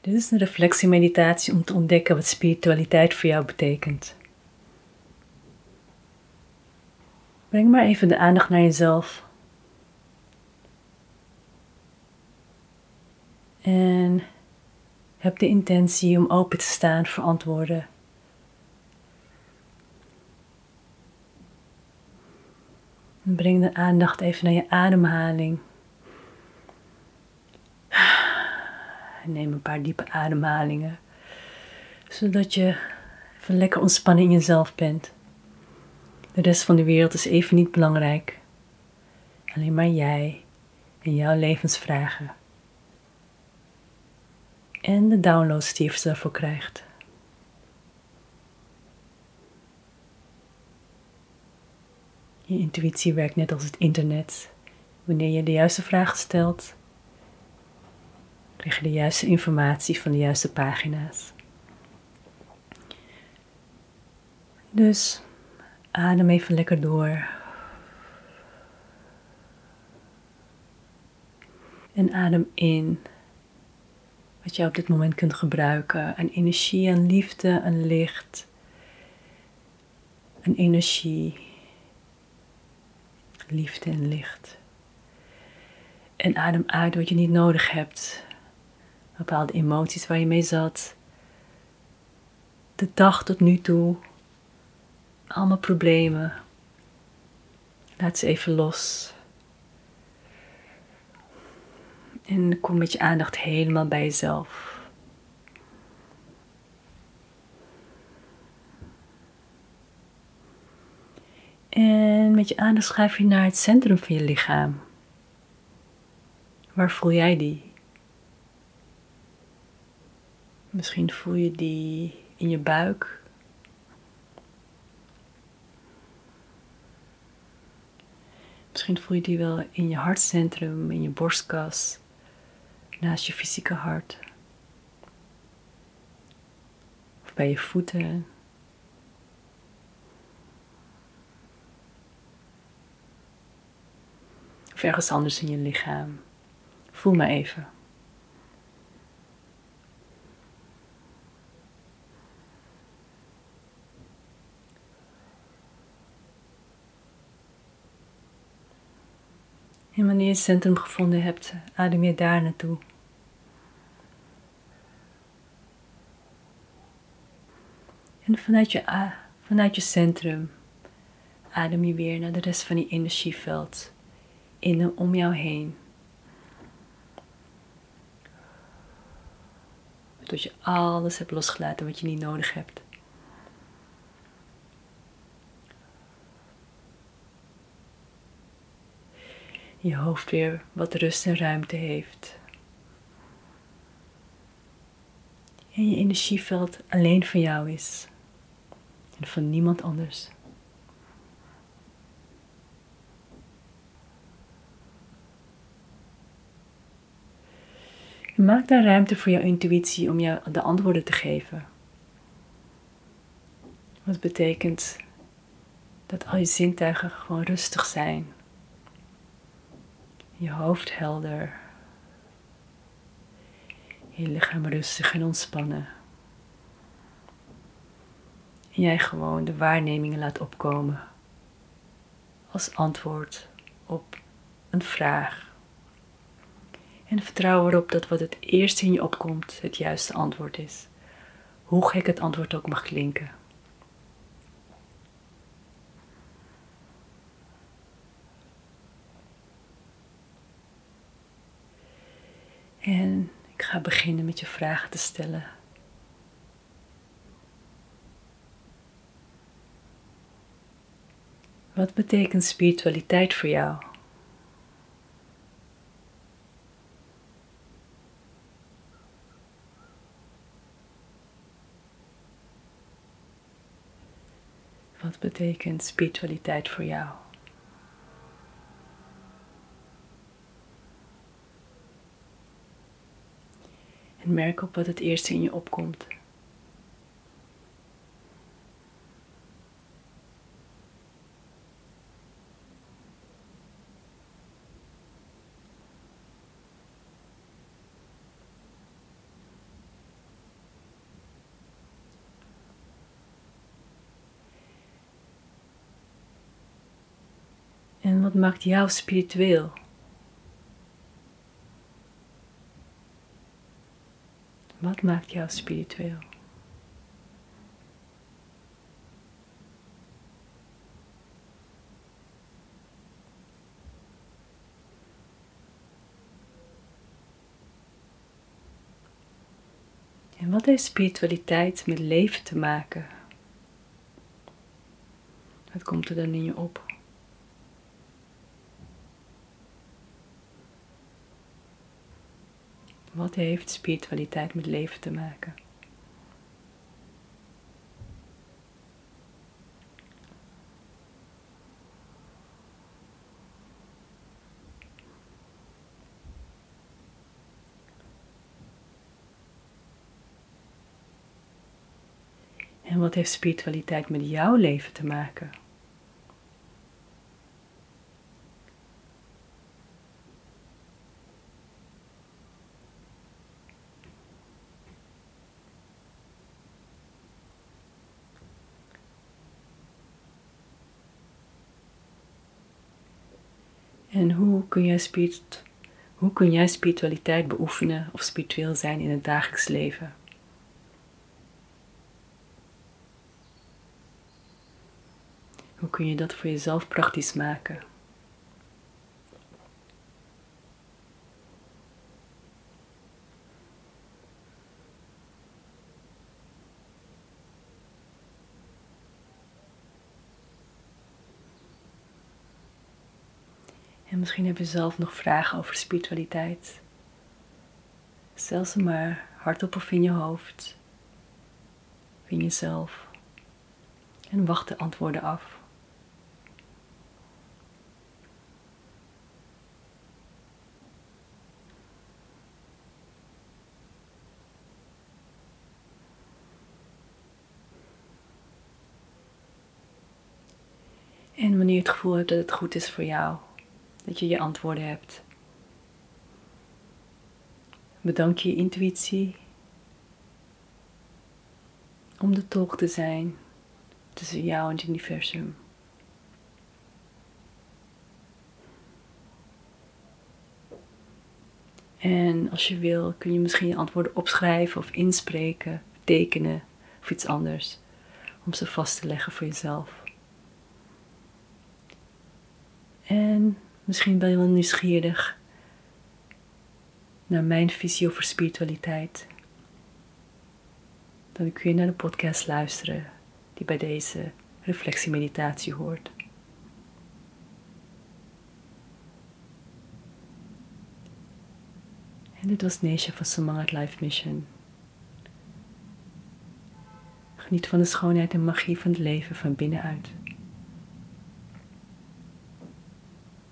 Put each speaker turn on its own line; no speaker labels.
Dit is een reflectiemeditatie om te ontdekken wat spiritualiteit voor jou betekent. Breng maar even de aandacht naar jezelf. En heb de intentie om open te staan voor antwoorden. En breng de aandacht even naar je ademhaling. Neem een paar diepe ademhalingen, zodat je even lekker ontspannen in jezelf bent. De rest van de wereld is even niet belangrijk. Alleen maar jij en jouw levensvragen. En de downloads die je daarvoor krijgt. Je intuïtie werkt net als het internet. Wanneer je de juiste vragen stelt, krijg je de juiste informatie van de juiste pagina's. Dus adem even lekker door. En adem in wat je op dit moment kunt gebruiken. Een energie, een liefde, een licht. Een energie, liefde en licht. En adem uit wat je niet nodig hebt bepaalde emoties waar je mee zat. De dag tot nu toe. Allemaal problemen. Laat ze even los. En kom met je aandacht helemaal bij jezelf. En met je aandacht schuif je naar het centrum van je lichaam. Waar voel jij die? Misschien voel je die in je buik. Misschien voel je die wel in je hartcentrum, in je borstkas, naast je fysieke hart. Of bij je voeten. Of ergens anders in je lichaam. Voel maar even. En wanneer je het centrum gevonden hebt, adem je daar naartoe. En vanuit je, vanuit je centrum adem je weer naar de rest van je energieveld in en om jou heen. Tot je alles hebt losgelaten wat je niet nodig hebt. Je hoofd weer wat rust en ruimte heeft. En je energieveld alleen van jou is en van niemand anders. maak daar ruimte voor jouw intuïtie om jou de antwoorden te geven. Wat betekent dat al je zintuigen gewoon rustig zijn je hoofd helder, je lichaam rustig en ontspannen. En jij gewoon de waarnemingen laat opkomen als antwoord op een vraag. En vertrouw erop dat wat het eerst in je opkomt het juiste antwoord is. Hoe gek het antwoord ook mag klinken. En ik ga beginnen met je vragen te stellen. Wat betekent spiritualiteit voor jou? Wat betekent spiritualiteit voor jou? En merk op wat het eerste in je opkomt. En wat maakt jou spiritueel? Wat maakt jou spiritueel? En wat heeft spiritualiteit met leven te maken? Wat komt er dan in je op? Wat heeft spiritualiteit met leven te maken? En wat heeft spiritualiteit met jouw leven te maken? En hoe kun, jij hoe kun jij spiritualiteit beoefenen of spiritueel zijn in het dagelijks leven? Hoe kun je dat voor jezelf praktisch maken? En misschien heb je zelf nog vragen over spiritualiteit. Stel ze maar hardop of in je hoofd, of in jezelf. En wacht de antwoorden af. En wanneer je het gevoel hebt dat het goed is voor jou, dat je je antwoorden hebt. Bedank je intuïtie om de tolk te zijn tussen jou en het universum. En als je wil, kun je misschien je antwoorden opschrijven of inspreken, tekenen of iets anders, om ze vast te leggen voor jezelf. En misschien ben je wel nieuwsgierig naar mijn visie over spiritualiteit. Dan kun je naar de podcast luisteren die bij deze reflectiemeditatie hoort. En dit was Nesha van Samangat Life Mission. Geniet van de schoonheid en magie van het leven van binnenuit.